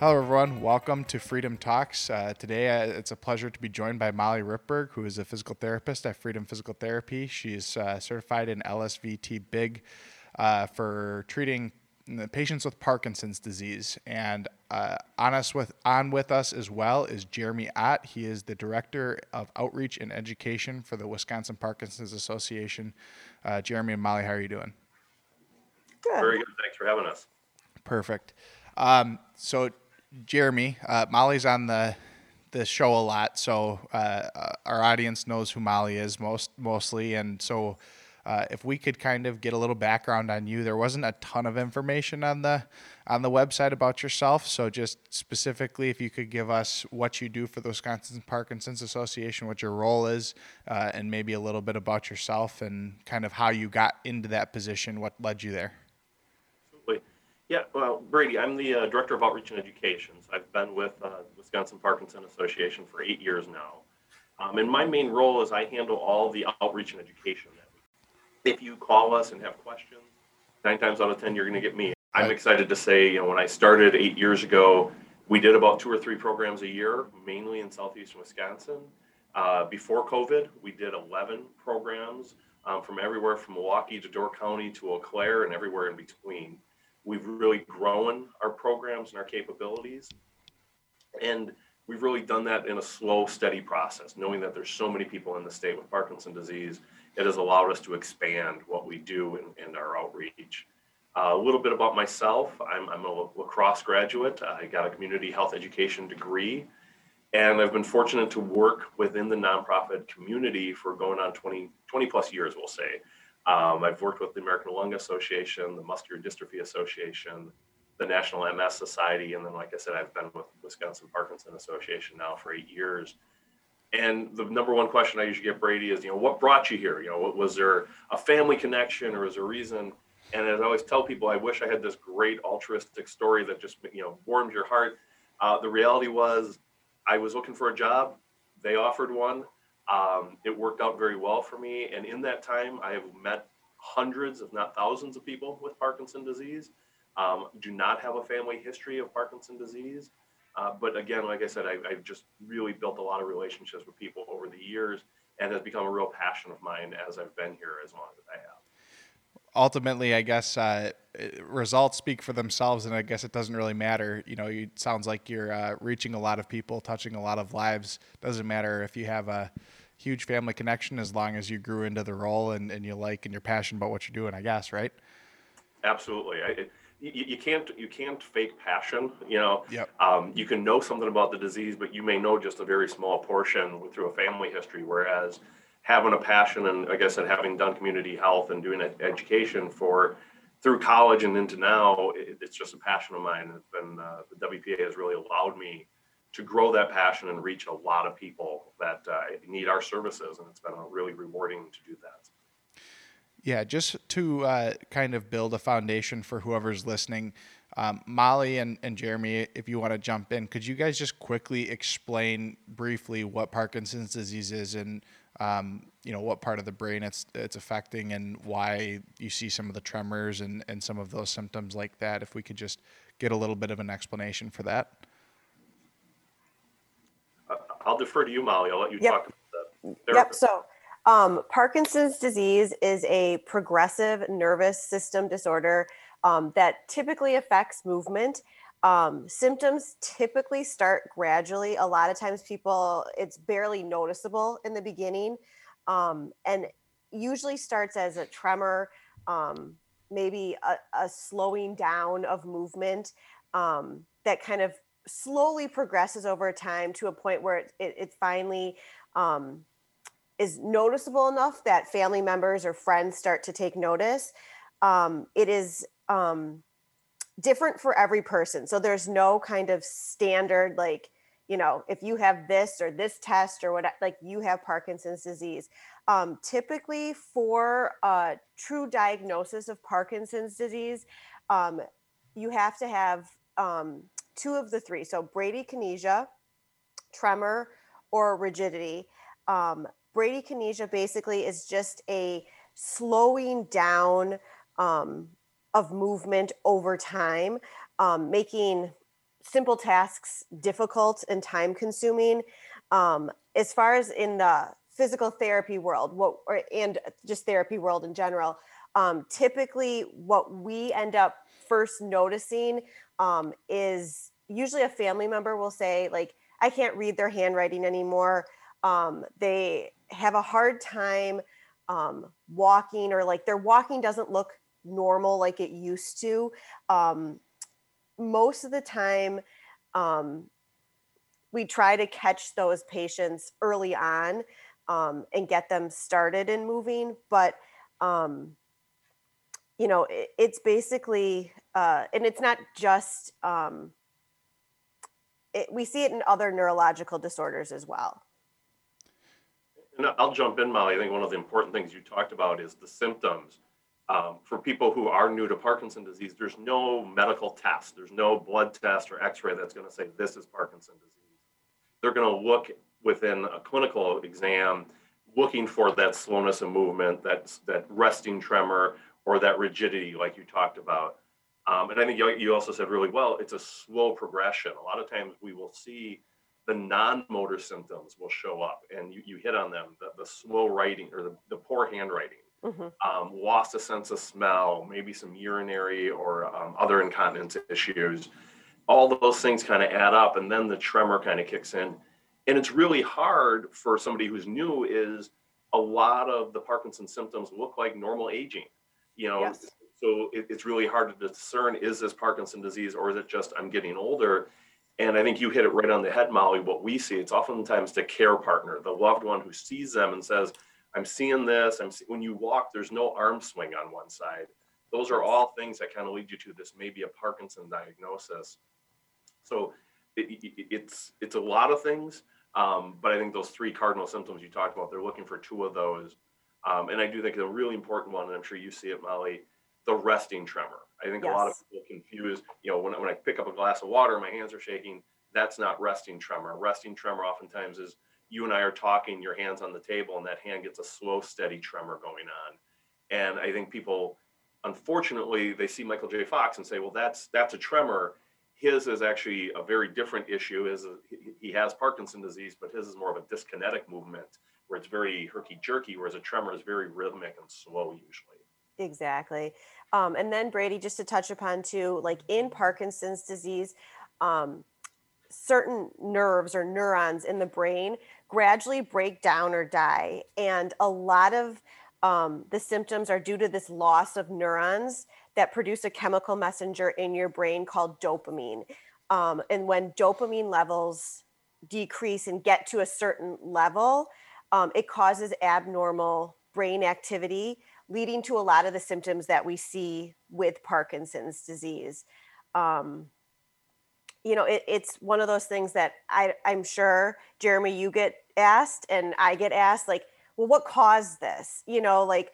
Hello, everyone. Welcome to Freedom Talks. Uh, today, uh, it's a pleasure to be joined by Molly Ripberg, who is a physical therapist at Freedom Physical Therapy. She's uh, certified in LSVT Big uh, for treating patients with Parkinson's disease. And uh, on us with on with us as well is Jeremy Ott. He is the director of outreach and education for the Wisconsin Parkinson's Association. Uh, Jeremy and Molly, how are you doing? Good. Very good. Thanks for having us. Perfect. Um, so Jeremy. Uh, Molly's on the the show a lot, so uh, uh, our audience knows who Molly is most mostly, and so. Uh, if we could kind of get a little background on you, there wasn't a ton of information on the on the website about yourself. So just specifically, if you could give us what you do for the Wisconsin Parkinson's Association, what your role is, uh, and maybe a little bit about yourself and kind of how you got into that position, what led you there. Yeah, well, Brady, I'm the uh, Director of Outreach and Education. So I've been with uh, Wisconsin Parkinson Association for eight years now. Um, and my main role is I handle all the outreach and education. That we, If you call us and have questions, nine times out of 10, you're going to get me. I'm excited to say, you know, when I started eight years ago, we did about two or three programs a year, mainly in southeastern Wisconsin. Uh, before COVID, we did 11 programs um, from everywhere from Milwaukee to Door County to Eau Claire and everywhere in between. We've really grown our programs and our capabilities. And we've really done that in a slow, steady process, knowing that there's so many people in the state with Parkinson disease. It has allowed us to expand what we do and, and our outreach. Uh, a little bit about myself I'm, I'm, a La Crosse graduate. I got a community health education degree, and I've been fortunate to work within the nonprofit community for going on 20, 20 plus years, we'll say. Um, I've worked with the American Lung Association, the Muscular Dystrophy Association, the National MS Society, and then, like I said, I've been with Wisconsin Parkinson Association now for eight years. And the number one question I usually get, Brady, is, you know, what brought you here? You know, was there a family connection or was there a reason? And as I always tell people, I wish I had this great altruistic story that just, you know, warms your heart. Uh, the reality was I was looking for a job. They offered one. Um, it worked out very well for me. And in that time, I have met hundreds, if not thousands, of people with Parkinson disease. Um, do not have a family history of Parkinson disease. Uh, but again, like I said, I, have just really built a lot of relationships with people over the years and has become a real passion of mine as I've been here as long as I have. Ultimately, I guess uh, results speak for themselves, and I guess it doesn't really matter. You know, it sounds like you're uh, reaching a lot of people, touching a lot of lives. Doesn't matter if you have a huge family connection as long as you grew into the role and, and you like and you're passionate about what you're doing, I guess, right? Absolutely. I, you, you, can't you can't fake passion. You know, yep. Um, you can know something about the disease, but you may know just a very small portion through a family history. Whereas having a passion and, like I said, having done community health and doing education for through college and into now, it, it's just a passion of mine. It's been uh, the WPA has really allowed me to grow that passion and reach a lot of people that uh, need our services. And it's been really rewarding to do that. Yeah, just to uh, kind of build a foundation for whoever's listening, um, Molly and, and Jeremy, if you want to jump in, could you guys just quickly explain briefly what Parkinson's disease is and um, you know what part of the brain it's it's affecting and why you see some of the tremors and, and some of those symptoms like that? If we could just get a little bit of an explanation for that. I'll defer to you, Molly. I'll let you yep. talk about that. Yep. So, um, Parkinson's disease is a progressive nervous system disorder um, that typically affects movement. Um, symptoms typically start gradually. A lot of times, people, it's barely noticeable in the beginning um, and usually starts as a tremor, um, maybe a, a, slowing down of movement um, that kind of slowly progresses over time to a point where it, it, it finally um, is noticeable enough that family members or friends start to take notice. Um, it is um, different for every person. So there's no kind of standard, like, you know, if you have this or this test or what, like you have Parkinson's disease. Um, typically, for a true diagnosis of Parkinson's disease, um, you have to have um, two of the three. So bradykinesia, tremor, or rigidity. Um, bradykinesia basically is just a slowing down um, of movement over time, um, making simple tasks difficult and time consuming. Um, as far as in the physical therapy world, what or, and just therapy world in general, um, typically what we end up first noticing um, is usually a family member will say like i can't read their handwriting anymore. Um, they have a hard time um, walking or like their walking doesn't look normal like it used to. Um, most of the time um, we try to catch those patients early on um, and get them started in moving but um, you know it, it's basically uh, and it's not just um, it, we see it in other neurological disorders as well And I'll jump in, Molly. I think one of the important things you talked about is the symptoms. Um, for people who are new to Parkinson disease, there's no medical test, there's no blood test or x ray that's going to say this is Parkinson disease. They're going to look within a clinical exam looking for that slowness of movement, that, that resting tremor, or that rigidity, like you talked about. Um, and I think you, you also said really well, it's a slow progression. A lot of times we will see the non-motor symptoms will show up and you, you hit on them, the, the slow writing or the, the poor handwriting, Mhm. um, lost a sense of smell, maybe some urinary or um, other incontinence issues. All those things kind of add up and then the tremor kind of kicks in. And it's really hard for somebody who's new is a lot of the Parkinson's symptoms look like normal aging. You know, Yes. So it, it's really hard to discern is this Parkinson disease or is it just I'm getting older? And I think you hit it right on the head, Molly. What we see, it's oftentimes the care partner, the loved one who sees them and says, I'm seeing this. I'm see-. when you walk, there's no arm swing on one side. Those are all things that kind of lead you to this maybe a Parkinson diagnosis. So it, it, it's it's a lot of things, um, but I think those three cardinal symptoms you talked about, they're looking for two of those. Um, and I do think a really important one, and I'm sure you see it, Molly, the resting tremor. I think a lot of people confuse, you know, when, when I pick up a glass of water, my hands are shaking. That's not resting tremor. Resting tremor oftentimes is you and I are talking, your hands on the table, and that hand gets a slow, steady tremor going on. And I think people, unfortunately, they see Michael J. Fox and say, well, that's that's a tremor. His is actually a very different issue. Is he- he has Parkinson disease, but his is more of a dyskinetic movement where it's very herky jerky, whereas a tremor is very rhythmic and slow usually. Exactly. Um, and then Brady, just to touch upon too, like in Parkinson's disease, um, certain nerves or neurons in the brain gradually break down or die. And a lot of um, the symptoms are due to this loss of neurons that produce a chemical messenger in your brain called dopamine. Um, and when dopamine levels decrease and get to a certain level, um, it causes abnormal brain activity leading to a lot of the symptoms that we see with Parkinson's disease. Um, you know, it, it's one of those things that I, I'm sure, Jeremy, you get asked and I get asked, like, well, what caused this? You know, like,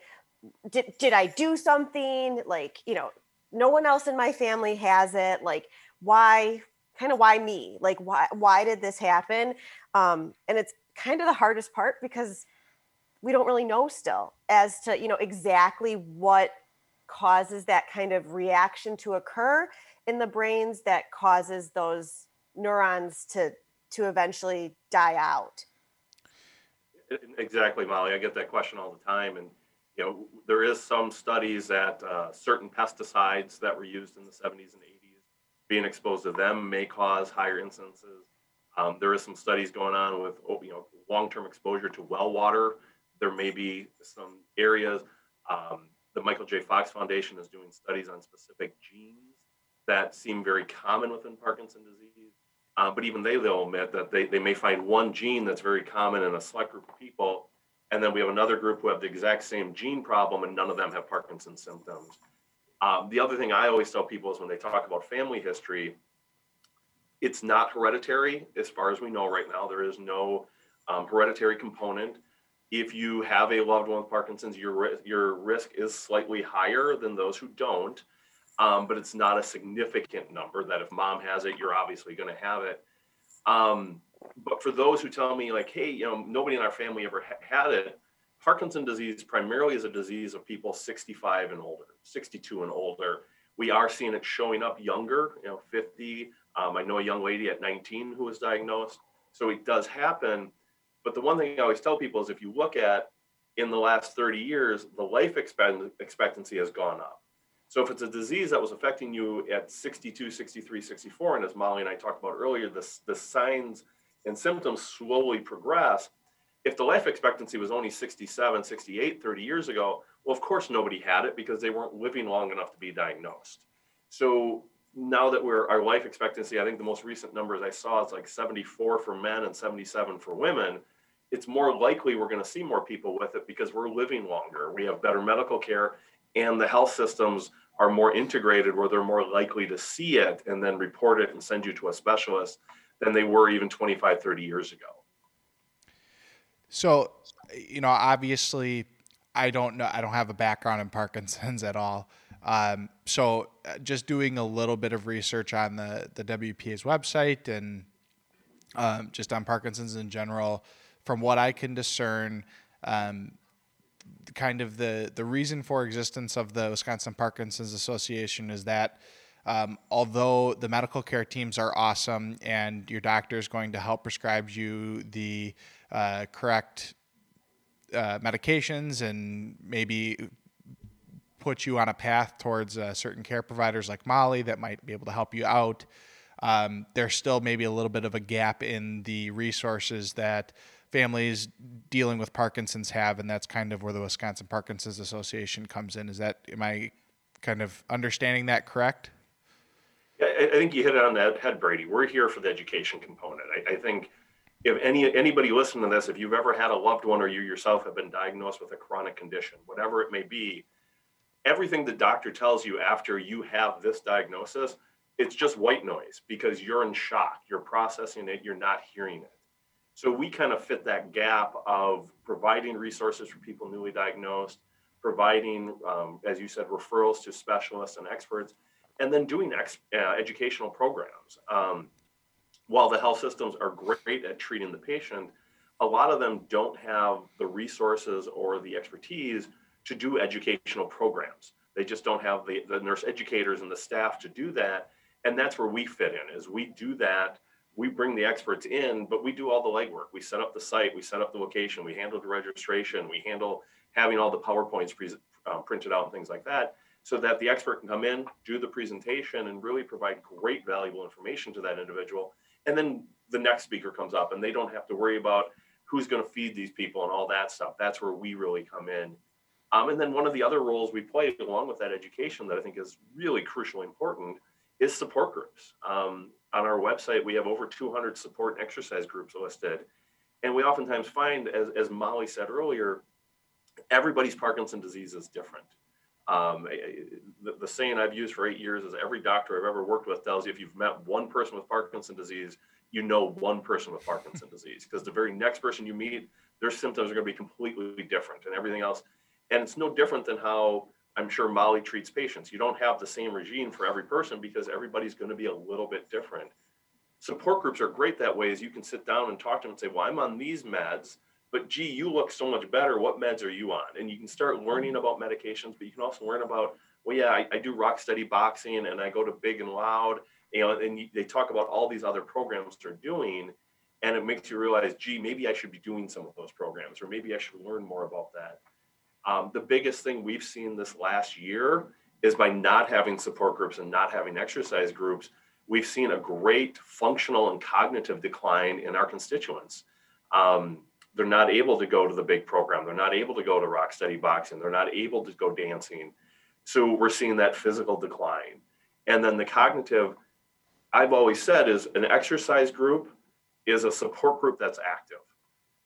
did, did I do something? Like, you know, no one else in my family has it. Like, why, kind of why me? Like, why, why did this happen? Um, and it's kind of the hardest part because we don't really know still as to you know exactly what causes that kind of reaction to occur in the brains that causes those neurons to to eventually die out Exactly, Molly. I get that question all the time, and you know there is some studies that uh, certain pesticides that were used in the 70s and 80s, being exposed to them may cause higher incidences. Um, there is some studies going on with oh, you know long-term exposure to well water. There may be some areas. Um, the Michael J. Fox Foundation is doing studies on specific genes that seem very common within Parkinson disease. Uh, but even they, they'll admit that they, they may find one gene that's very common in a select group of people. And then we have another group who have the exact same gene problem and none of them have Parkinson's symptoms. Um, the other thing I always tell people is when they talk about family history, it's not hereditary as far as we know right now. There is no um, hereditary component. If you have a loved one with Parkinson's, your, your risk is slightly higher than those who don't um, but it's not a significant number that if mom has it, you're obviously going to have it. Um, but for those who tell me, like, hey, you know, nobody in our family ever ha- had it, Parkinson disease primarily is a disease of people 65 and older, 62 and older. We are seeing it showing up younger, you know, 50, Um, I know a young lady at 19 who was diagnosed. So it does happen. But the one thing I always tell people is if you look at in the last 30 years, the life expectancy has gone up. So if it's a disease that was affecting you at 62, 63, 64, and as Molly and I talked about earlier, the, the signs and symptoms slowly progress. If the life expectancy was only 67, 68, 30 years ago, well, of course nobody had it because they weren't living long enough to be diagnosed. So now that we're our life expectancy, I think the most recent numbers I saw is like 74 for men and 77 for women. It's more likely we're going to see more people with it because we're living longer. We have better medical care, and the health systems are more integrated where they're more likely to see it and then report it and send you to a specialist than they were even 25, 30 years ago. So, you know, obviously, I don't know, I don't have a background in Parkinson's at all. Um, so uh, just doing a little bit of research on the, the WPA's website and um, just on Parkinson's in general, from what I can discern, um, kind of the, the reason for existence of the Wisconsin Parkinson's Association is that um, although the medical care teams are awesome and your doctor is going to help prescribe you the uh, correct uh, medications and maybe put you on a path towards uh, certain care providers like Molly that might be able to help you out. Um, there's still maybe a little bit of a gap in the resources that families dealing with Parkinson's have, and that's kind of where the Wisconsin Parkinson's Association comes in. Is that am I kind of understanding that correct? I think you hit it on the head, Brady. We're here for the education component. I, I think if any anybody listening to this, if you've ever had a loved one or you yourself have been diagnosed with a chronic condition, whatever it may be, everything the doctor tells you after you have this diagnosis, it's just white noise because you're in shock. You're processing it, you're not hearing it. So we kind of fit that gap of providing resources for people newly diagnosed, providing, um, as you said, referrals to specialists and experts, and then doing ex- uh, educational programs. Um, while the health systems are great at treating the patient, a lot of them don't have the resources or the expertise to do educational programs. They just don't have the, the nurse educators and the staff to do that. And that's where we fit in is we do that. We bring the experts in, but we do all the legwork. We set up the site, we set up the location, we handle the registration, we handle having all the PowerPoints pre- um, printed out and things like that so that the expert can come in, do the presentation, and really provide great valuable information to that individual. And then the next speaker comes up and they don't have to worry about who's going to feed these people and all that stuff. That's where we really come in um, and then one of the other roles we play along with that education that I think is really crucially important is support groups. Um, on our website, we have over 200 support and exercise groups listed. And we oftentimes find, as, as Molly said earlier, everybody's Parkinson disease is different. Um, the, the, saying I've used for eight years is every doctor I've ever worked with tells you if you've met one person with Parkinson disease, you know one person with Parkinson disease because the very next person you meet, their symptoms are going to be completely different and everything else. And it's no different than how I'm sure Molly treats patients. You don't have the same regime for every person because everybody's going to be a little bit different. Support groups are great that way, as you can sit down and talk to them and say, Well, I'm on these meds, but gee, you look so much better. What meds are you on? And you can start learning about medications, but you can also learn about, well, yeah, I, I do rock steady boxing and I go to big and loud, you know, and they talk about all these other programs they're doing. And it makes you realize, gee, maybe I should be doing some of those programs, or maybe I should learn more about that. Um, the biggest thing we've seen this last year is by not having support groups and not having exercise groups, we've seen a great functional and cognitive decline in our constituents. Um, they're not able to go to the big program. They're not able to go to rock steady boxing. They're not able to go dancing. So we're seeing that physical decline. And then the cognitive, I've always said, is an exercise group is a support group that's active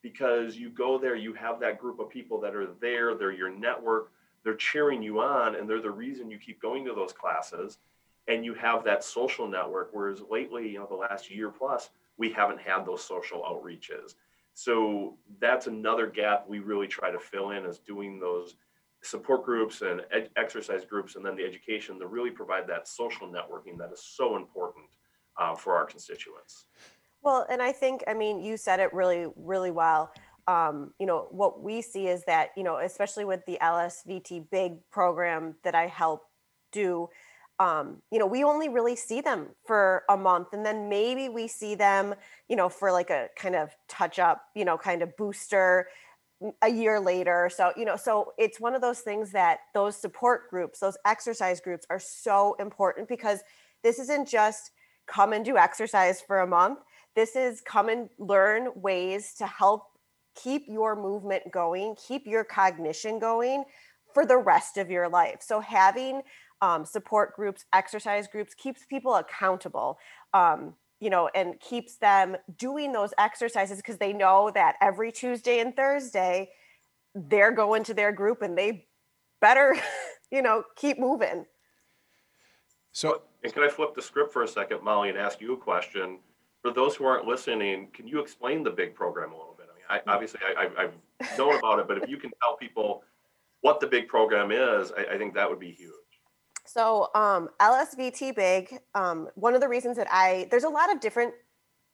because you go there, you have that group of people that are there, they're your network, they're cheering you on, and they're the reason you keep going to those classes. And you have that social network. Whereas lately, you know, the last year plus, we haven't had those social outreaches. So that's another gap we really try to fill in is doing those support groups and ed- exercise groups and then the education to really provide that social networking that is so important uh, for our constituents. Well, and I think, I mean, you said it really, really well. Um, you know, what we see is that, you know, especially with the LSVT big program that I help do, um, you know, we only really see them for a month and then maybe we see them, you know, for like a kind of touch up, you know, kind of booster a year later. So, you know, so it's one of those things that those support groups, those exercise groups are so important because this isn't just come and do exercise for a month. This is come and learn ways to help keep your movement going, keep your cognition going for the rest of your life. So having um, support groups, exercise groups keeps people accountable. Um, you know, and keeps them doing those exercises because they know that every Tuesday and Thursday they're going to their group and they better, you know, keep moving. So, and can I flip the script for a second, Molly, and ask you a question? For those who aren't listening, can you explain the big program a little bit? I mean, I, obviously I, have known about it, but if you can tell people what the big program is, I, I think that would be huge. So um, LSVT Big, um, one of the reasons that I there's a lot of different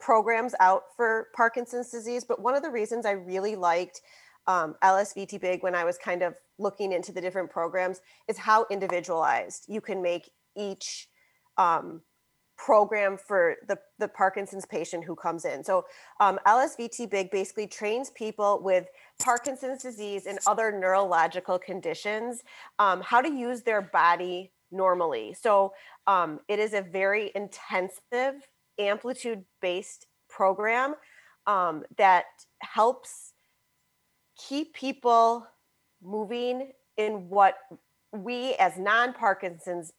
programs out for Parkinson's disease, but one of the reasons I really liked um, LSVT Big when I was kind of looking into the different programs is how individualized you can make each um, program for the, the Parkinson's patient who comes in. So um, LSVT Big basically trains people with Parkinson's disease and other neurological conditions um, how to use their body normally. So um, it is a very intensive, amplitude based program um, that helps keep people moving in what we as non Parkinson's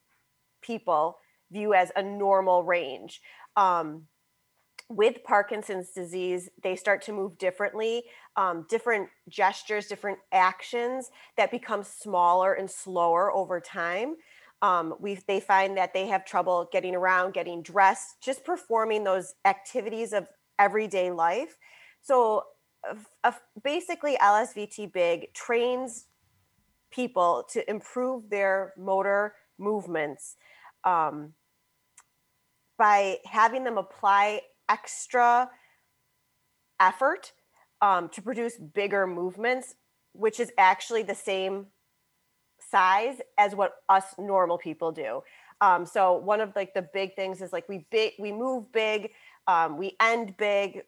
people view as a normal range. Um, with Parkinson's disease, they start to move differently, um, different gestures, different actions that become smaller and slower over time. Um, we they find that they have trouble getting around, getting dressed, just performing those activities of everyday life. So uh, basically, LSVT Big trains people to improve their motor movements um, by having them apply extra effort um, to produce bigger movements, which is actually the same size as what us normal people do. Um, so one of like the big things is like we big we move big, um, we end big.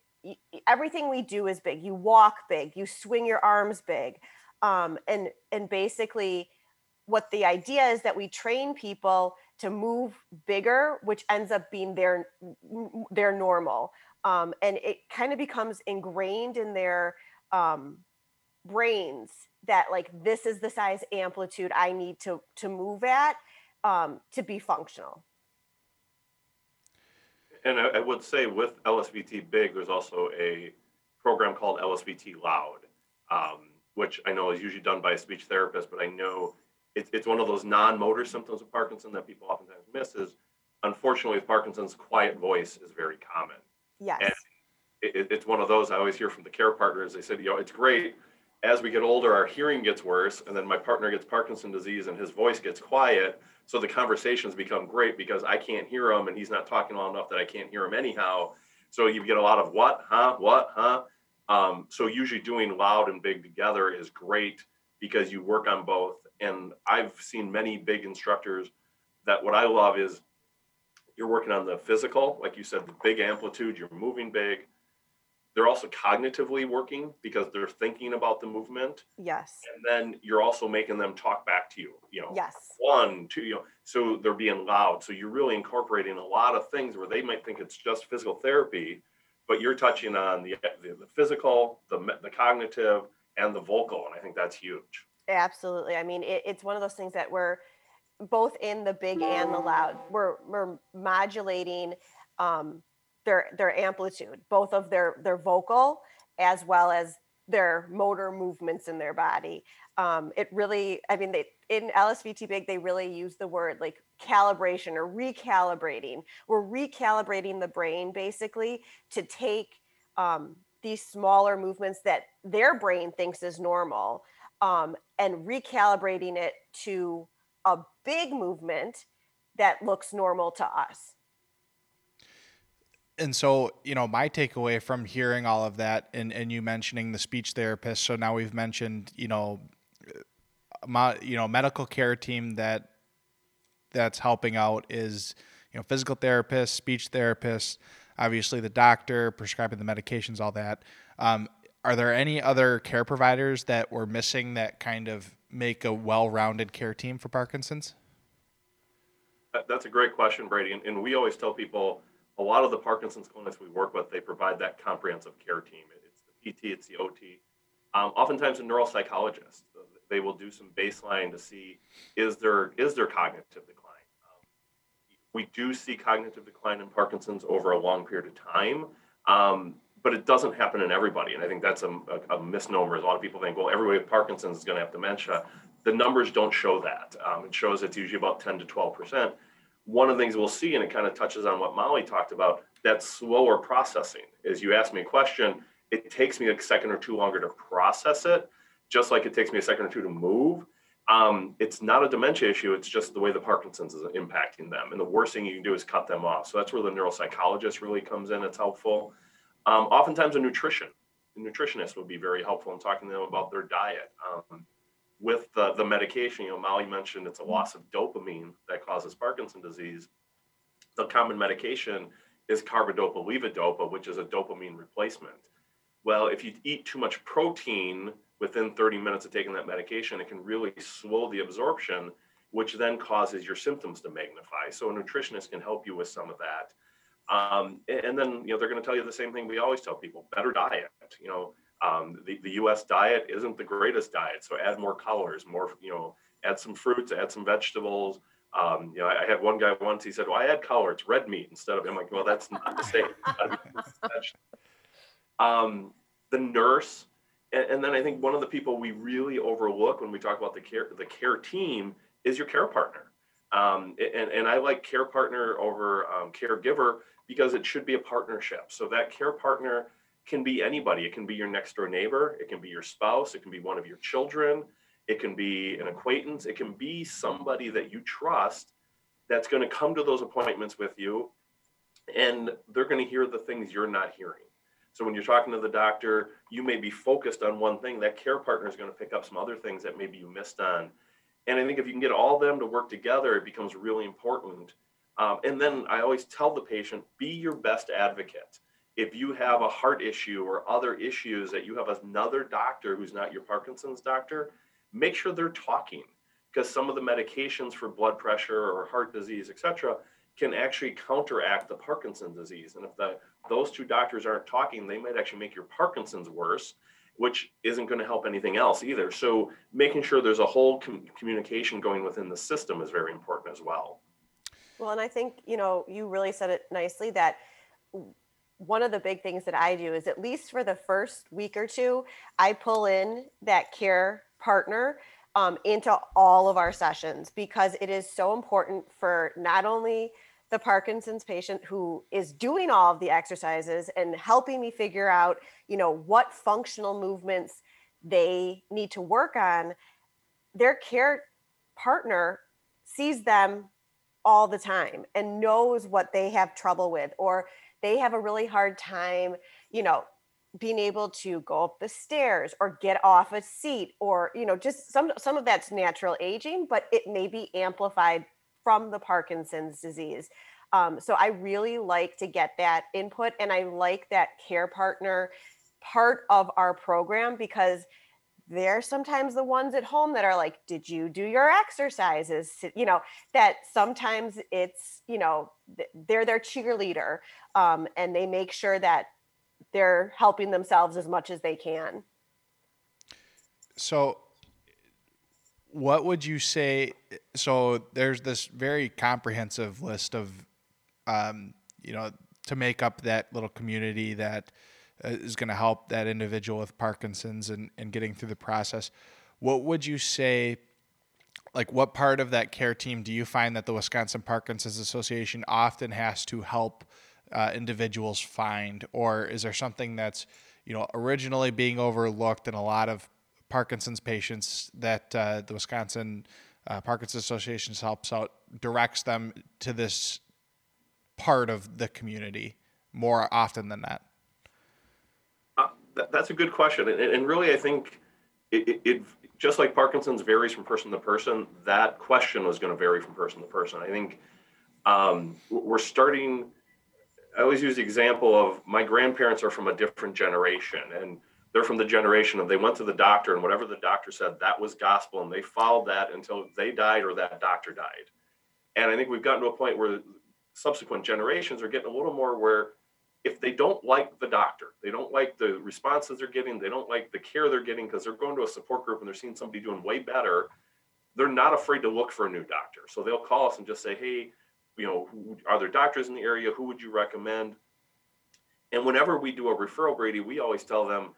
Everything we do is big. You walk big. You swing your arms big, um, and and basically, what the idea is that we train people to move bigger, which ends up being their their normal, um, and it kind of becomes ingrained in their um, brains that like this is the size amplitude I need to to move at um, to be functional. And I, I, would say with LSVT Big, there's also a program called LSVT Loud, um, which I know is usually done by a speech therapist, but I know it's, it's one of those non-motor symptoms of Parkinson that people oftentimes miss is unfortunately with Parkinson's, quiet voice is very common. Yes. And it, it's one of those I always hear from the care partners. They said, you know, it's great as we get older, our hearing gets worse, and then my partner gets Parkinson's disease and his voice gets quiet. So the conversations become great because I can't hear him and he's not talking loud enough that I can't hear him anyhow. So you get a lot of what, huh, what, huh. Um, so usually doing loud and big together is great because you work on both. And I've seen many big instructors that what I love is you're working on the physical, like you said, the big amplitude, you're moving big they're also cognitively working because they're thinking about the movement. Yes. And then you're also making them talk back to you, you know. Yes. One, two, you know, so they're being loud. So you're really incorporating a lot of things where they might think it's just physical therapy, but you're touching on the the, the physical, the the cognitive, and the vocal, and I think that's huge. Absolutely. I mean, it, it's one of those things that we're both in the big and the loud. We're we're modulating um, their their amplitude, both of their their vocal as well as their motor movements in their body. Um, it really, I mean, they in LSVT Big, they really use the word like calibration or recalibrating. We're recalibrating the brain basically to take um, these smaller movements that their brain thinks is normal um, and recalibrating it to a big movement that looks normal to us and so you know my takeaway from hearing all of that and, and you mentioning the speech therapist so now we've mentioned you know my you know medical care team that that's helping out is you know physical therapists, speech therapists, obviously the doctor prescribing the medications, all that. Um, are there any other care providers that we're missing that kind of make a well-rounded care team for Parkinson's? That's a great question, Brady. And, and, we always tell people a lot of the Parkinson's clinics we work with, they provide that comprehensive care team. It's the PT, it's the OT. Um, oftentimes, a neuropsychologist. They will do some baseline to see is there is there cognitive decline. Um, we do see cognitive decline in Parkinson's over a long period of time, um, but it doesn't happen in everybody. And I think that's a, a, a misnomer. A lot of people think, well, everybody with Parkinson's is going to have dementia. The numbers don't show that. Um, it shows it's usually about 10 to 12 percent one of the things we'll see, and it kind of touches on what Molly talked about, that slower processing. Is you ask me a question, it takes me a second or two longer to process it, just like it takes me a second or two to move. Um, it's not a dementia issue, it's just the way the Parkinson's is impacting them. And the worst thing you can do is cut them off. So that's where the neuropsychologist really comes in, it's helpful. Um, oftentimes, a nutrition, a nutritionist would be very helpful in talking to them about their diet. Um, with the, the medication, you know, Molly mentioned it's a loss of dopamine that causes Parkinson disease. The common medication is carbidopa levodopa, which is a dopamine replacement. Well, if you eat too much protein within 30 minutes of taking that medication, it can really slow the absorption, which then causes your symptoms to magnify. So a nutritionist can help you with some of that. Um, and then, you know, they're going to tell you the same thing we always tell people: better diet. You know, um, the, the U.S. diet isn't the greatest diet, so add more colors, more you know, add some fruits, add some vegetables. Um, you know, I, I, had one guy once. He said, "Well, I add color. It's red meat instead of." I'm like, "Well, that's not the same." um, the nurse, and, and, then I think one of the people we really overlook when we talk about the care the care team is your care partner. Um, and, and I like care partner over um, caregiver because it should be a partnership. So that care partner can be anybody. It can be your next door neighbor, it can be your spouse, it can be one of your children, it can be an acquaintance, it can be somebody that you trust that's going to come to those appointments with you and they're going to hear the things you're not hearing. So when you're talking to the doctor, you may be focused on one thing, that care partner is going to pick up some other things that maybe you missed on. And I think if you can get all of them to work together, it becomes really important. Um, and then I always tell the patient, be your best advocate if you have a heart issue or other issues that you have another doctor who's not your Parkinson's doctor, make sure they're talking because some of the medications for blood pressure or heart disease, etc., can actually counteract the Parkinson's disease. And if the, those two doctors aren't talking, they might actually make your Parkinson's worse, which isn't going to help anything else either. So making sure there's a whole com- communication going within the system is very important as well. Well, and I think, you know, you really said it nicely that one of the big things that I do is at least for the first week or two, I pull in that care partner um, into all of our sessions because it is so important for not only the Parkinson's patient who is doing all of the exercises and helping me figure out, you know, what functional movements they need to work on, their care partner sees them all the time and knows what they have trouble with or they have a really hard time, you know, being able to go up the stairs or get off a seat or you know just some some of that's natural aging but it may be amplified from the parkinson's disease. Um, so i really like to get that input and i like that care partner part of our program because they're sometimes the ones at home that are like did you do your exercises? You know that sometimes it's you know they're their cheerleader um, and they make sure that they're helping themselves as much as they can. So what would you say so there's this very comprehensive list of um, you know to make up that little community that is going to help that individual with Parkinson's and, and getting through the process. What would you say? Like, what part of that care team do you find that the Wisconsin Parkinson's Association often has to help uh, individuals find, or is there something that's you know originally being overlooked in a lot of Parkinson's patients that uh, the Wisconsin uh, Parkinson's Association helps out, directs them to this part of the community more often than that? That, that's a good question, and, and really, I think it, it, it, just like Parkinson's varies from person to person, that question was going to vary from person to person. I think um, we're starting. I always use the example of my grandparents are from a different generation, and they're from the generation of they went to the doctor, and whatever the doctor said, that was gospel, and they followed that until they died or that doctor died. And I think we've gotten to a point where subsequent generations are getting a little more where if they don't like the doctor, they don't like the responses they're getting, they don't like the care they're getting because they're going to a support group and they're seeing somebody doing way better, they're not afraid to look for a new doctor. So they'll call us and just say, hey, you know, are there doctors in the area? Who would you recommend? And whenever we do a referral, Brady, we always tell them,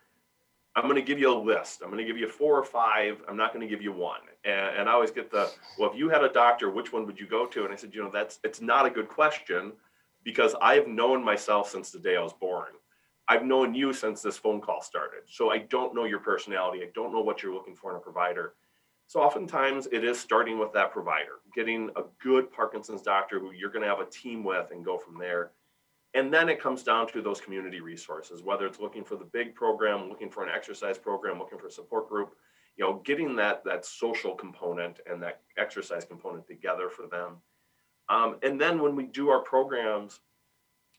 I'm going to give you a list. I'm going to give you four or five. I'm not going to give you one. And, and I always get the, well, if you had a doctor, which one would you go to? And I said, you know, that's, it's not a good question because I've known myself since the day I was born. I've known you since this phone call started. So I don't know your personality. I don't know what you're looking for in a provider. So oftentimes it is starting with that provider, getting a good Parkinson's doctor who you're going to have a team with and go from there. And then it comes down to those community resources, whether it's looking for the big program, looking for an exercise program, looking for a support group, you know, getting that that social component and that exercise component together for them um, and then when we do our programs,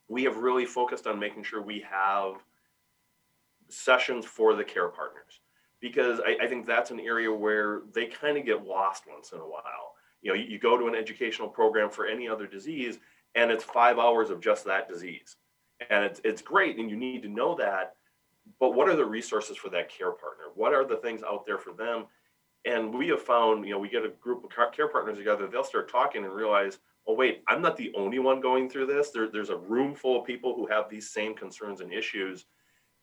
we have really focused on making sure we have sessions for the care partners because I, I think that's an area where they kind of get lost once in a while. You know, you, you go to an educational program for any other disease and it's five hours of just that disease. And it's, it's great and you need to know that. But what are the resources for that care partner? What are the things out there for them? And we have found, you know, we get a group of care partners together, they'll start talking and realize, oh wait i'm not the only one going through this. There, there's a room full of people who have these same concerns and issues.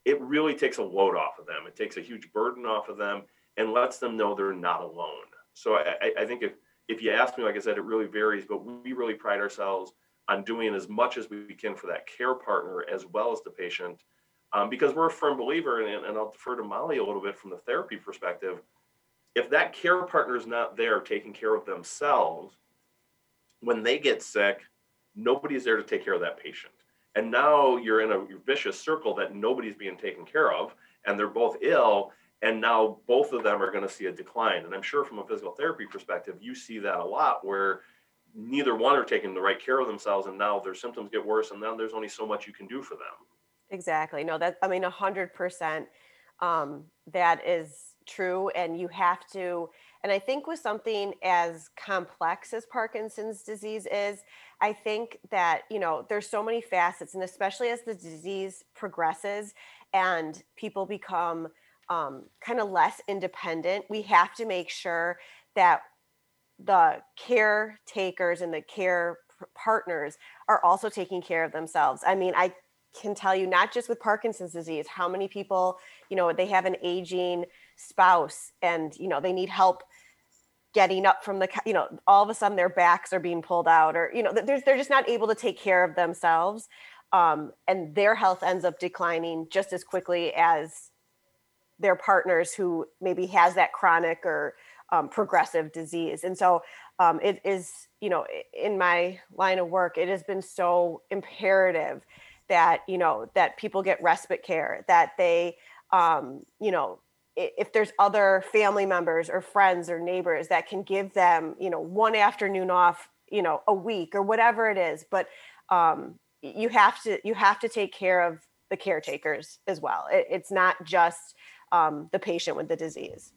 It really takes a load off of them. It takes a huge burden off of them and lets them know they're not alone. So i, I think if if you ask me like i said it really varies but we really pride ourselves on doing as much as we can for that care partner as well as the patient um, because we're a firm believer and, and i'll defer to molly a little bit from the therapy perspective. If that care partner is not there taking care of themselves when they get sick, nobody's there to take care of that patient. And now you're in a vicious circle that nobody's being taken care of, and they're both ill. And now both of them are going to see a decline. And I'm sure from a physical therapy perspective, you see that a lot where neither one are taking the right care of themselves, and now their symptoms get worse, and then there's only so much you can do for them. Exactly. No, that I mean, a hundred percent. Um, that is true, and you have to and I think with something as complex as Parkinson's disease is, I think that, you know, there's so many facets, and especially as the disease progresses and people become um, kind of less independent, we have to make sure that the caretakers and the care partners are also taking care of themselves. I mean, I can tell you not just with Parkinson's disease, how many people, you know, they have an aging spouse and, you know, they need help getting up from the, you know, all of a sudden their backs are being pulled out or, you know, they're, they're just not able to take care of themselves. Um, and their health ends up declining just as quickly as their partners who maybe has that chronic or um, progressive disease. And so um, it is, you know, in my line of work, it has been so imperative that you know that people get respite care that they um, you know if there's other family members or friends or neighbors that can give them you know one afternoon off you know a week or whatever it is but um, you have to you have to take care of the caretakers as well it, it's not just um, the patient with the disease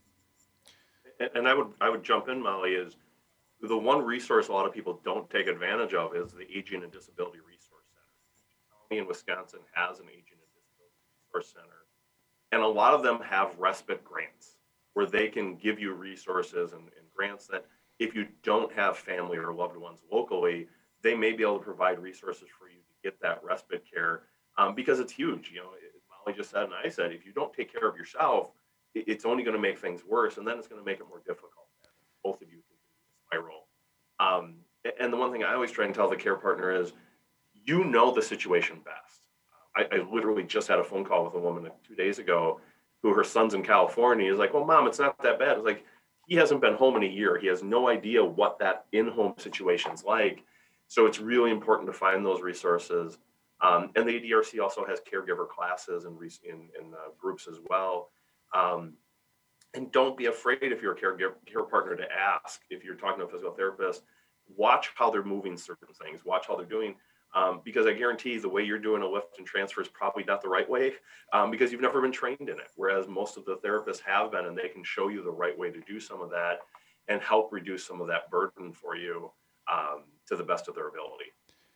and i would i would jump in molly is the one resource a lot of people don't take advantage of is the aging and disability resource center. in Wisconsin has an aging and disability resource center. And a lot of them have respite grants where they can give you resources and, and grants that if you don't have family or loved ones locally, they may be able to provide resources for you to get that respite care um, because it's huge. You know, Molly just said, and I said, if you don't take care of yourself, it's only going to make things worse, and then it's going to make it more difficult. Both of you can spiral. Um, and the one thing I always try and tell the care partner is, you know the situation best. I, I, literally just had a phone call with a woman two days ago who her son's in California. He's like, well, mom, it's not that bad. It's like, he hasn't been home in a year. He has no idea what that in-home situation's like. So it's really important to find those resources. Um, and the ADRC also has caregiver classes and in, in uh, groups as well. Um, and don't be afraid if you're a caregiver care partner to ask if you're talking to a physical therapist watch how they're moving certain things watch how they're doing um, because i guarantee the way you're doing a lift and transfer is probably not the right way um, because you've never been trained in it whereas most of the therapists have been and they can show you the right way to do some of that and help reduce some of that burden for you um, to the best of their ability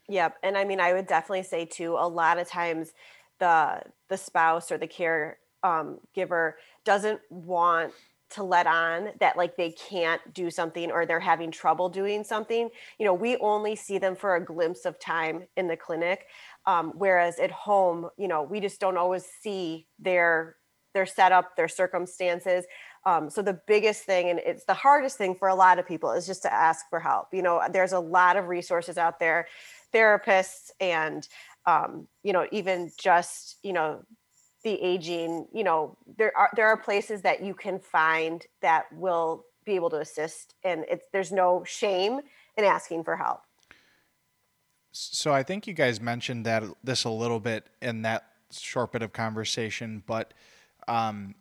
Yep. And I mean, I would definitely say too, a lot of times the the spouse or the care um, giver doesn't want to let on that like they can't do something or they're having trouble doing something you know we only see them for a glimpse of time in the clinic um, whereas at home you know we just don't always see their their setup their circumstances um, so the biggest thing and it's the hardest thing for a lot of people is just to ask for help you know there's a lot of resources out there therapists and um, you know even just you know the aging you know there are there are places that you can find that will be able to assist and it's there's no shame in asking for help So I think you guys mentioned that this a little bit in that short bit of conversation, but um,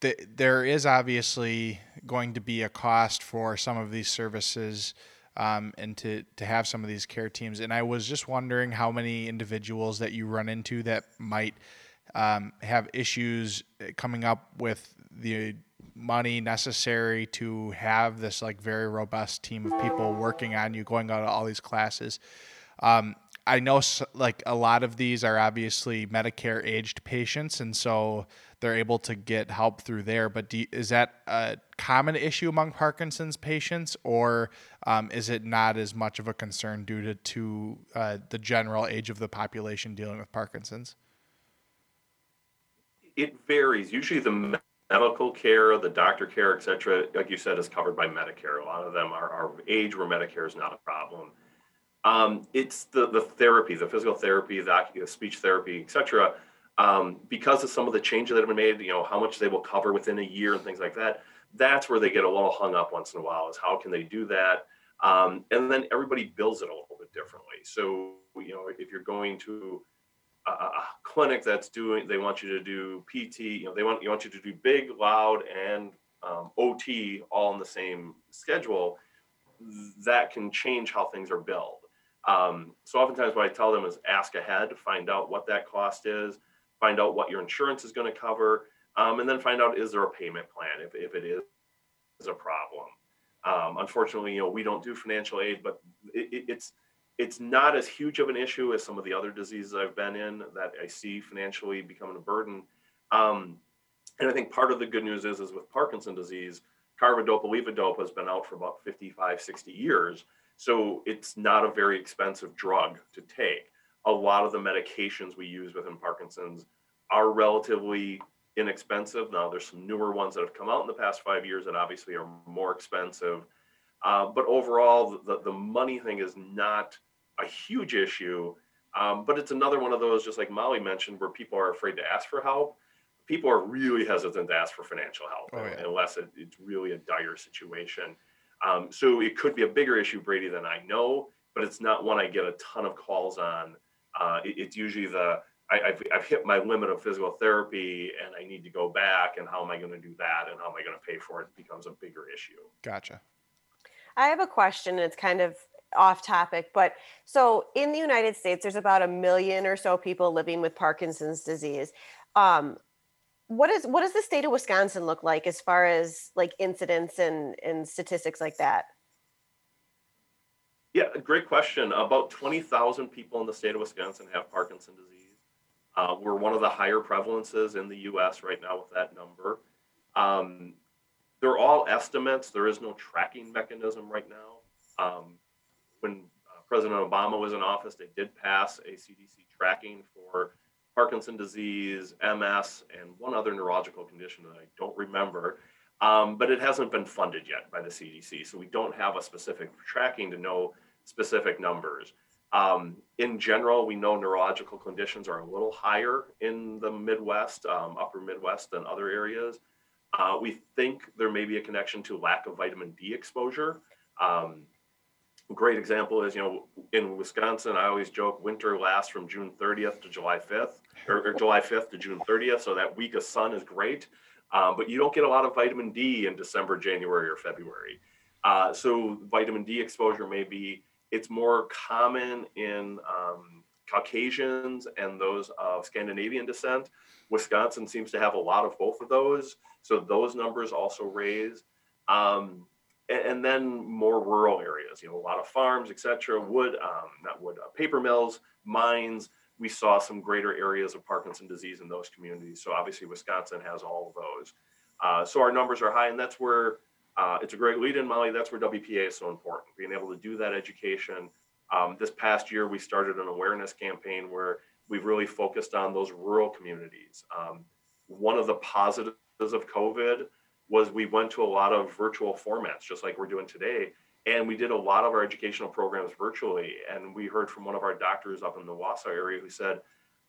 th- there is obviously going to be a cost for some of these services um, and to, to have some of these care teams. And I was just wondering how many individuals that you run into that might um, have issues coming up with the money necessary to have this like very robust team of people working on you, going out to all these classes. Um, I know like a lot of these are obviously Medicare aged patients, and so they're able to get help through there. But is that a common issue among Parkinson's patients, or um, is it not as much of a concern due to, to uh, the general age of the population dealing with Parkinson's? It varies. Usually, the medical care, the doctor care, et cetera, like you said, is covered by Medicare. A lot of them are, are age where Medicare is not a problem. Um, it's the, the therapy, the physical therapy, the speech therapy, et cetera. Um, because of some of the changes that have been made, you know, how much they will cover within a year and things like that. That's where they get a little hung up once in a while is how can they do that? Um, and then everybody bills it a little bit differently. So, you know, if you're going to a, clinic that's doing they want you to do pt you know they want you want you to do big loud and um, ot all in the same schedule that can change how things are billed. Um, so oftentimes what i tell them is ask ahead find out what that cost is find out what your insurance is going to cover um, and then find out is there a payment plan if, if it is, is a problem? Um, unfortunately you know we don't do financial aid but it, it, it's it's not as huge of an issue as some of the other diseases I've been in that I see financially becoming a burden. Um, and I think part of the good news is, is with Parkinson's disease, carbidopa levodopa has been out for about 55, 60 years. So it's not a very expensive drug to take. A lot of the medications we use within Parkinson's are relatively inexpensive. Now there's some newer ones that have come out in the past five years that obviously are more expensive. Uh, but overall, the, the money thing is not a huge issue. Um, but it's another one of those, just like Molly mentioned, where people are afraid to ask for help. People are really hesitant to ask for financial help Oh, yeah. unless it, it's really a dire situation. Um, so it could be a bigger issue, Brady, than I know, but it's not one I get a ton of calls on. Uh, it- it's usually the I, I've, I've hit my limit of physical therapy and I need to go back, and how am I going to do that, and how am I going to pay for it becomes a bigger issue. Gotcha. I have a question. It's kind of off topic, but so in the United States, there's about a million or so people living with Parkinson's disease. Um, what is what does the state of Wisconsin look like as far as like incidence and and statistics like that? Yeah, great question. About 20,000 people in the state of Wisconsin have Parkinson's disease. Uh, we're one of the higher prevalences in the US right now with that number. Um, they're all estimates. There is no tracking mechanism right now. Um, when uh, President Obama was in office, they did pass a CDC tracking for Parkinson disease, MS, and one other neurological condition that I don't remember. Um, but it hasn't been funded yet by the CDC. So we don't have a specific tracking to know specific numbers. Um, in general, we know neurological conditions are a little higher in the Midwest, um, upper Midwest, than other areas. Uh, we think there may be a connection to lack of vitamin D exposure. Um, great example is, you know, in Wisconsin, I always joke winter lasts from June 30th to July 5th, or, or July 5th to June 30th. So that week of sun is great. Um, but you don't get a lot of vitamin D in December, January, or February. Uh, so vitamin D exposure may be it's more common in um, Caucasians and those of Scandinavian descent. Wisconsin seems to have a lot of both of those, so those numbers also raise. Um, and, and, then more rural areas, you know, a lot of farms, etc. Wood, um, not wood, uh, paper mills, mines. We saw some greater areas of Parkinson disease in those communities. So obviously, Wisconsin has all of those. Uh, so our numbers are high, and that's where uh, it's a great lead in, Molly. That's where WPA is so important. Being able to do that education. Um, this past year, we started an awareness campaign where we've really focused on those rural communities. Um, one of the positives of COVID was we went to a lot of virtual formats, just like we're doing today. And we did a lot of our educational programs virtually. And we heard from one of our doctors up in the Wausau area who said,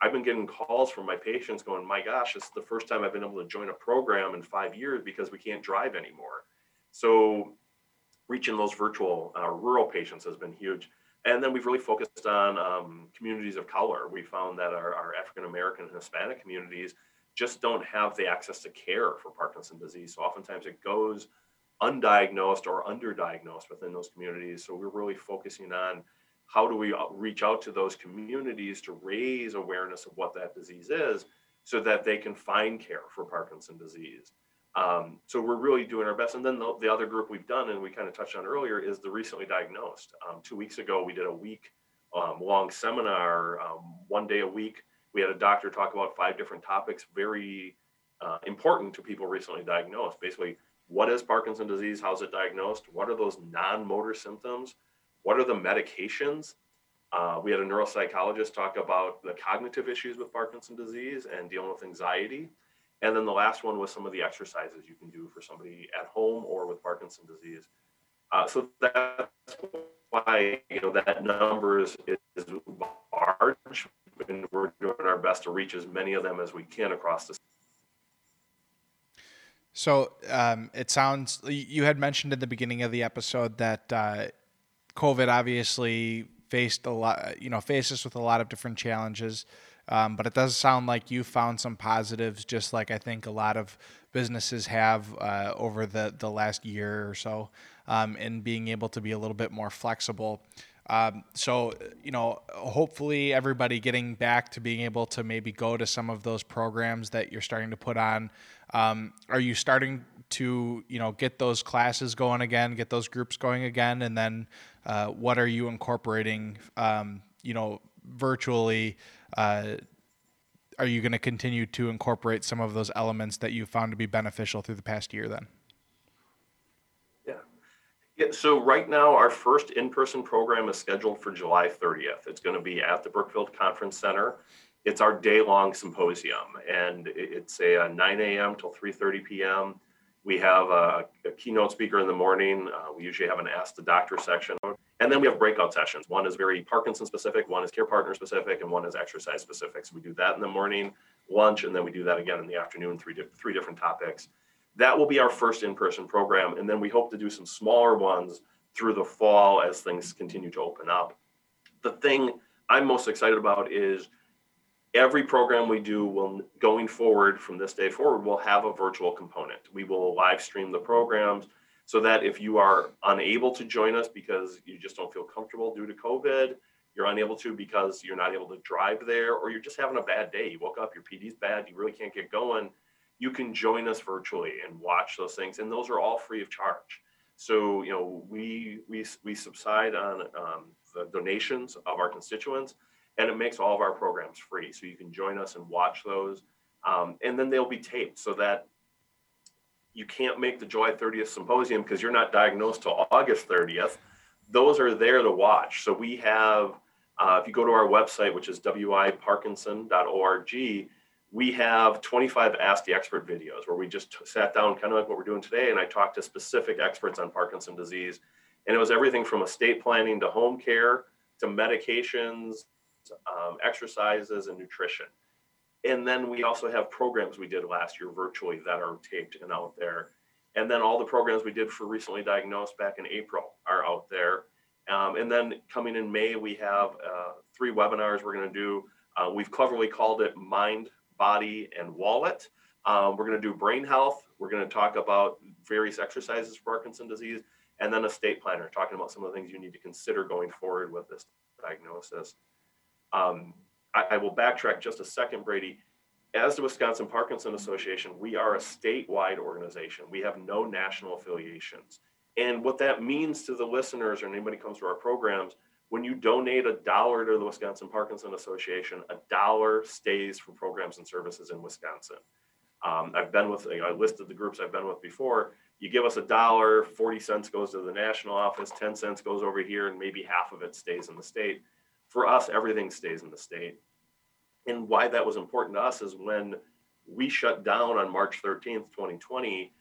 I've been getting calls from my patients going, my gosh, this is the first time I've been able to join a program in five years because we can't drive anymore. So reaching those virtual uh, rural patients has been huge. And then we've really focused on um, communities of color. We found that our, our African American and Hispanic communities just don't have the access to care for Parkinson disease. So oftentimes it goes undiagnosed or underdiagnosed within those communities. So we're really focusing on how do we uh, reach out to those communities to raise awareness of what that disease is so that they can find care for Parkinson disease. Um, so we're really doing our best. And then the, the, other group we've done, and we kind of touched on earlier, is the recently diagnosed. Um, two weeks ago, we did a week um, long seminar, um, one day a week. We had a doctor talk about five different topics, very uh, important to people recently diagnosed. Basically, what is Parkinson disease? How's it diagnosed? What are those non motor symptoms? What are the medications? Uh, we had a neuropsychologist talk about the cognitive issues with Parkinson disease and dealing with anxiety. And then the last one was some of the exercises you can do for somebody at home or with Parkinson disease. Uh, so that's why you know that number is, is large, and we're doing our best to reach as many of them as we can across the. So um, it sounds you had mentioned at the beginning of the episode that uh, COVID obviously faced a lot, you know, faces with a lot of different challenges. Um, but it does sound like you found some positives, just like I think a lot of businesses have uh, over the, the last year or so, um, in being able to be a little bit more flexible. Um, so, you know, hopefully everybody getting back to being able to maybe go to some of those programs that you're starting to put on. Um, are you starting to, you know, get those classes going again, get those groups going again? And then uh, what are you incorporating, um, you know, virtually? Uh, are you going to continue to incorporate some of those elements that you found to be beneficial through the past year then? Yeah. So right now our first in-person program is scheduled for July 30th. It's going to be at the Brookfield Conference Center. It's our day-long symposium, and it's a, a 9 a.m. till 3:30 p.m. We have a, a, keynote speaker in the morning. Uh, we usually have an Ask the Doctor section. And then we have breakout sessions. One is very Parkinson specific, one is care partner specific, and one is exercise specific. So we do that in the morning, lunch, and then we do that again in the afternoon, three, di- three different topics. That will be our first in person program. And then we hope to do some smaller ones through the fall as things continue to open up. The thing I'm most excited about is every program we do will going forward from this day forward will have a virtual component we will live stream the programs so that if you are unable to join us because you just don't feel comfortable due to covid you're unable to because you're not able to drive there or you're just having a bad day you woke up your pd's bad you really can't get going you can join us virtually and watch those things and those are all free of charge so you know we we, we subside on um, the donations of our constituents and it makes all of our programs free. So you can join us and watch those. Um, and then they'll be taped so that you can't make the July 30th symposium because you're not diagnosed till August 30th. Those are there to watch. So we have, uh, if you go to our website, which is wiparkinson.org, we have 25 Ask the Expert videos where we just sat down, kind of like what we're doing today, and I talked to specific experts on Parkinson disease. And it was everything from estate planning to home care to medications um, exercises, and nutrition. And then we also have programs we did last year virtually that are taped and out there. And then all the programs we did for recently diagnosed back in April are out there. Um, and then coming in May, we have uh, three webinars we're going to do. Uh, we've cleverly called it Mind, Body, and Wallet Um, we're going to do brain health. We're going to talk about various exercises for Parkinson disease, and then a state planner talking about some of the things you need to consider going forward with this diagnosis. Um, I, I will backtrack just a second, Brady. As the Wisconsin Parkinson Association, we are a statewide organization. We have no national affiliations. And what that means to the listeners or anybody comes to our programs, when you donate a dollar to the Wisconsin Parkinson Association, a dollar stays for programs and services in Wisconsin. Um, I've been with, I listed the groups I've been with before. You give us a dollar, 40 cents goes to the national office, 10 cents goes over here, and maybe half of it stays in the state. For us, everything stays in the state. And why that was important to us is when we shut down on March 13th, 2020,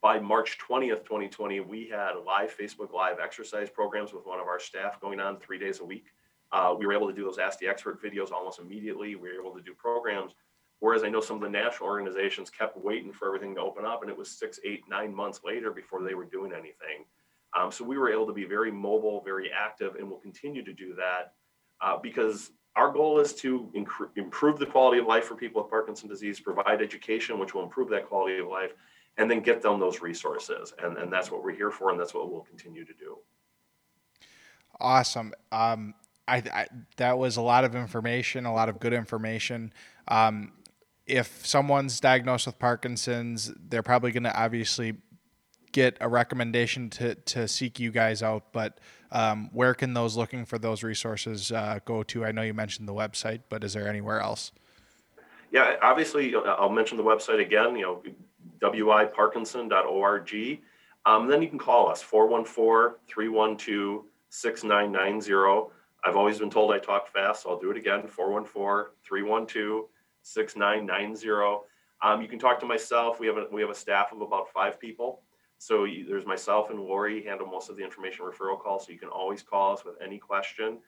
by March 20th, 2020, we had live Facebook Live exercise programs with one of our staff going on three days a week. Uh, we were able to do those Ask the Expert videos almost immediately. We were able to do programs. Whereas I know some of the national organizations kept waiting for everything to open up, and it was six, eight, nine months later before they were doing anything. Um, so we were able to be very mobile, very active, and we'll continue to do that uh, because our goal is to improve the quality of life for people with Parkinson's disease, provide education, which will improve that quality of life, and then get them those resources. And, and that's what we're here for, and that's what we'll continue to do. Awesome. Um, I, I, that was a lot of information, a lot of good information. Um, if someone's diagnosed with Parkinson's, they're probably going to obviously get a recommendation to, to seek you guys out. But um, where can those looking for those resources uh, go to? I know you mentioned the website, but is there anywhere else? Yeah, obviously, I'll mention the website again, you know, wiparkinson.org. Um, then you can call us 414 312 6990. I've always been told I talk fast, so I'll do it again 414 312 6990. Um, you can talk to myself. We have a, we have a staff of about five people. So you, there's myself and Lori handle most of the information referral calls. So you can always call us with any question.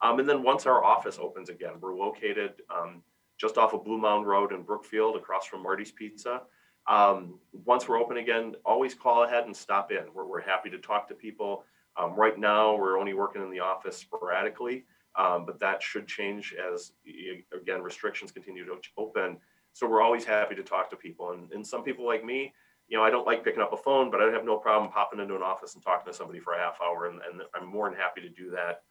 Um, and then once our office opens again, we're located um, just off of Blue Mound Road in Brookfield, across from Marty's Pizza. Um, once we're open again, always call ahead and stop in. We're, we're happy to talk to people. Um, right now, we're only working in the office sporadically. Um, but that should change as again restrictions continue to open. So we're always happy to talk to people, and, and some people like me, you know, I don't like picking up a phone, but I have no problem popping into an office and talking to somebody for a half hour, and, and I'm more than happy to do that.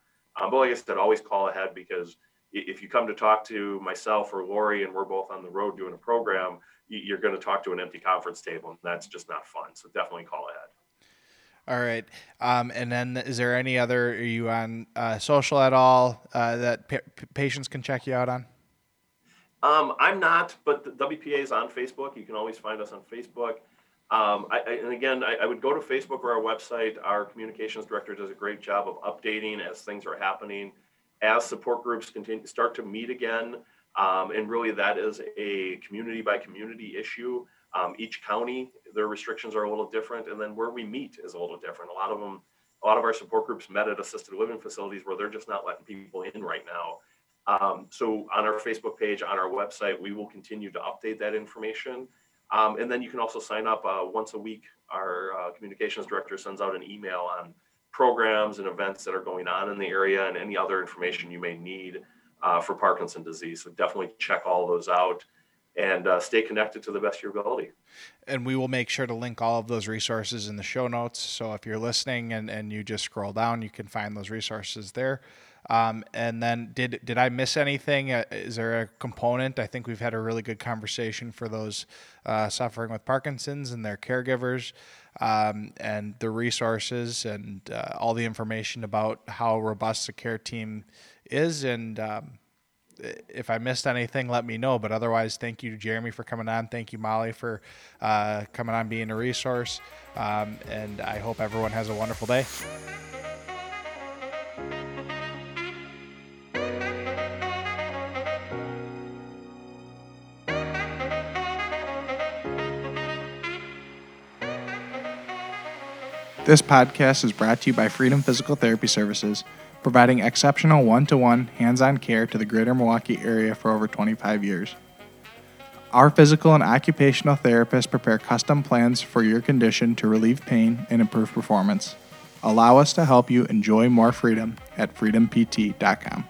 Um, but like I said, always call ahead because if you come to talk to myself or Lori and we're both on the road doing a program, you're going to talk to an empty conference table, and that's just not fun. So definitely call ahead. All right. Um, and then is there any other, are you on uh, social at all uh, that pa- patients can check you out on? Um, I'm not, but the WPA is on Facebook. You can always find us on Facebook. Um, I, I, and again, I, I, would go to Facebook or our website. Our communications director does a great job of updating as things are happening, as support groups continue start to meet again. Um, and really, that is a community by community issue. Um, each county, their restrictions are a little different, and then where we meet is a little different. A lot of them, a lot of our support groups met at assisted living facilities where they're just not letting people in right now. Um, so on our Facebook page, on our website, we will continue to update that information. Um, and then you can also sign up uh, once a week. Our uh, communications director sends out an email on programs and events that are going on in the area and any other information you may need uh, for Parkinson disease. So definitely check all those out and uh, stay connected to the best of your ability. And we will make sure to link all of those resources in the show notes. So if you're listening and, and you just scroll down, you can find those resources there. Um, and then did did I miss anything? Uh, is there a component? I think we've had a really good conversation for those uh, suffering with Parkinson's and their caregivers, um, and the resources and uh, all the information about how robust the care team is and um, if I missed anything, let me know. But otherwise, thank you, Jeremy, for coming on. Thank you, Molly, for uh, coming on, being a resource. Um, and I hope everyone has a wonderful day. This podcast is brought to you by Freedom Physical Therapy Services providing exceptional one to one hands on care to the greater Milwaukee area for over 25 years. Our physical and occupational therapists prepare custom plans for your condition to relieve pain and improve performance. Allow us to help you enjoy more freedom at freedompt.com.